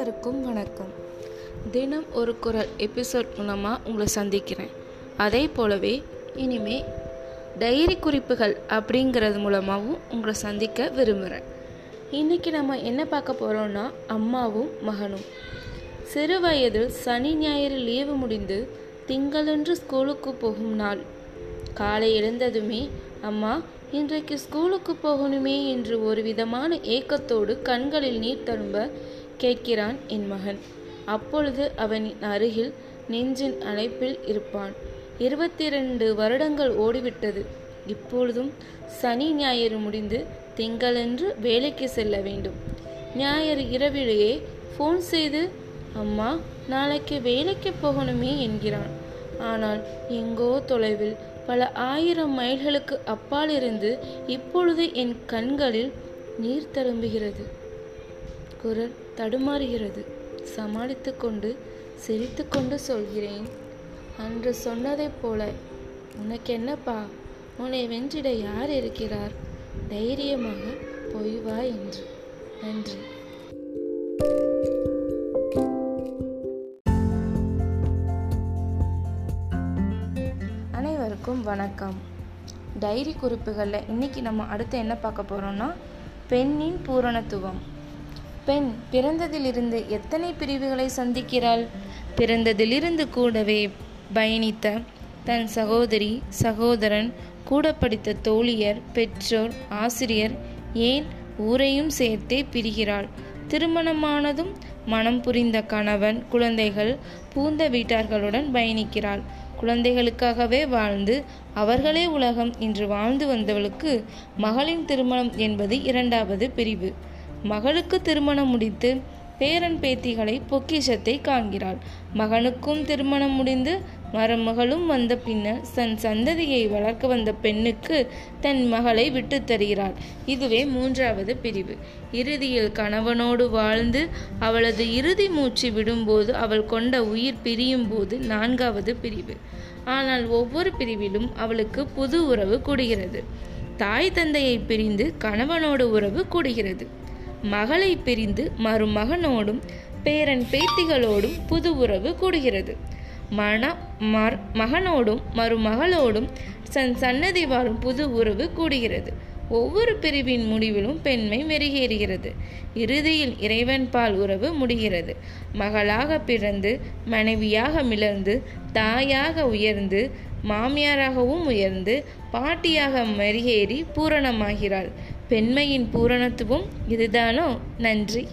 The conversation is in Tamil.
அனைவருக்கும் வணக்கம். தினம் ஒரு குரல் எபிசோட் மூலமாக உங்களை சந்திக்கிறேன். அதே போலவே இனிமே டைரி குறிப்புகள் அப்படிங்கிறது மூலமாகவும் உங்களை சந்திக்க விரும்புகிறேன் இன்றைக்கி நம்ம என்ன பார்க்க போகிறோம்னா அம்மாவும் மகனும். சிறு வயதில் சனி ஞாயிறு லீவு முடிந்து திங்களன்று ஸ்கூலுக்கு போகும் நாள். காலை எழுந்ததுமே அம்மா இன்றைக்கு ஸ்கூலுக்கு போகணுமே என்று ஒரு விதமான ஏக்கத்தோடு கண்களில் நீர் தழும்ப கேட்கிறான் என் மகன். அப்பொழுது அவனின் அருகில் நெஞ்சின் அழைப்பில் இருப்பான். இருபத்தி ரெண்டு வருடங்கள் ஓடிவிட்டது. இப்பொழுதும் சனி ஞாயிறு முடிந்து திங்களன்று வேலைக்கு செல்ல வேண்டும். ஞாயிறு இரவிலேயே ஃபோன் செய்து அம்மா நாளைக்கு வேலைக்கு போகணுமே என்கிறான். ஆனால் எங்கோ தொலைவில் பல ஆயிரம் மைல்களுக்கு அப்பாலிருந்து இப்பொழுது என் கண்களில் நீர் தரும்புகிறது. குரல் தடுமாறுகிறது. சமாளித்து கொண்டு சிரித்து கொண்டு சொல்கிறேன் அன்று சொன்னதைப் போல உனக்கு என்னப்பா உன்னை வென்றிட யார் இருக்கிறார்? தைரியமாக போய் வா என்று. நன்றி. அனைவருக்கும் வணக்கம். டைரி குறிப்புகளில் இன்றைக்கி நம்ம அடுத்து என்ன பார்க்க போகிறோம்னா பெண்ணின் பூரணத்துவம். பெண் பிறந்ததிலிருந்து எத்தனை பிரிவுகளை சந்திக்கிறாள்? பிறந்ததிலிருந்து கூடவே பயணித்த தன் சகோதரி சகோதரன் கூட படித்த தோழியர் பெற்றோர் ஆசிரியர் ஏன் ஊரையும் சேர்த்தே பிரிகிறாள்? திருமணமானதும் மனம் புரிந்த கணவன் குழந்தைகள் பூந்த வீட்டார்களுடன் பயணிக்கிறாள். குழந்தைகளுக்காகவே வாழ்ந்து அவர்களே உலகம் என்று வாழ்ந்து வந்தவளுக்கு மகளின் திருமணம் என்பது இரண்டாவது பிரிவு. மகளுக்கு திருமணம் முடித்து பேரன் பேத்திகளை பொக்கிஷத்தை காண்கிறாள். மகனுக்கும் திருமணம் முடிந்து மருமகளும் வந்த பின்னர் தன் சந்ததியை வளர்க்க வந்த பெண்ணுக்கு தன் மகளை விட்டு தருகிறாள். இதுவே மூன்றாவது பிரிவு. இறுதியில் கணவனோடு வாழ்ந்து அவளது இறுதி மூச்சு விடும்போது அவள் கொண்ட உயிர் பிரியும் போது நான்காவது பிரிவு. ஆனால் ஒவ்வொரு பிரிவிலும் அவளுக்கு புது உறவு கூடுகிறது. தாய் தந்தையை பிரிந்து கணவனோடு உறவு கூடுகிறது. மகளை பிரிந்து மருமகனோடும் பேரன் பேத்திகளோடும் புது உறவு கூடுகிறது. மன மர் மகனோடும் மருமகளோடும் சன் சன்னதி வாழும் புது உறவு கூடுகிறது. ஒவ்வொரு பிரிவின் முடிவிலும் பெண்மை மெருகேறுகிறது. இறுதியில் இறைவன் பால் உறவு முடிகிறது. மகளாக பிறந்து மனைவியாக மிளர்ந்து தாயாக உயர்ந்து மாமியாராகவும் உயர்ந்து பாட்டியாக மெருகேறி பூரணமாகிறாள். பெண்மையின் பூரணத்துவம் இதுதானோ? நன்றி.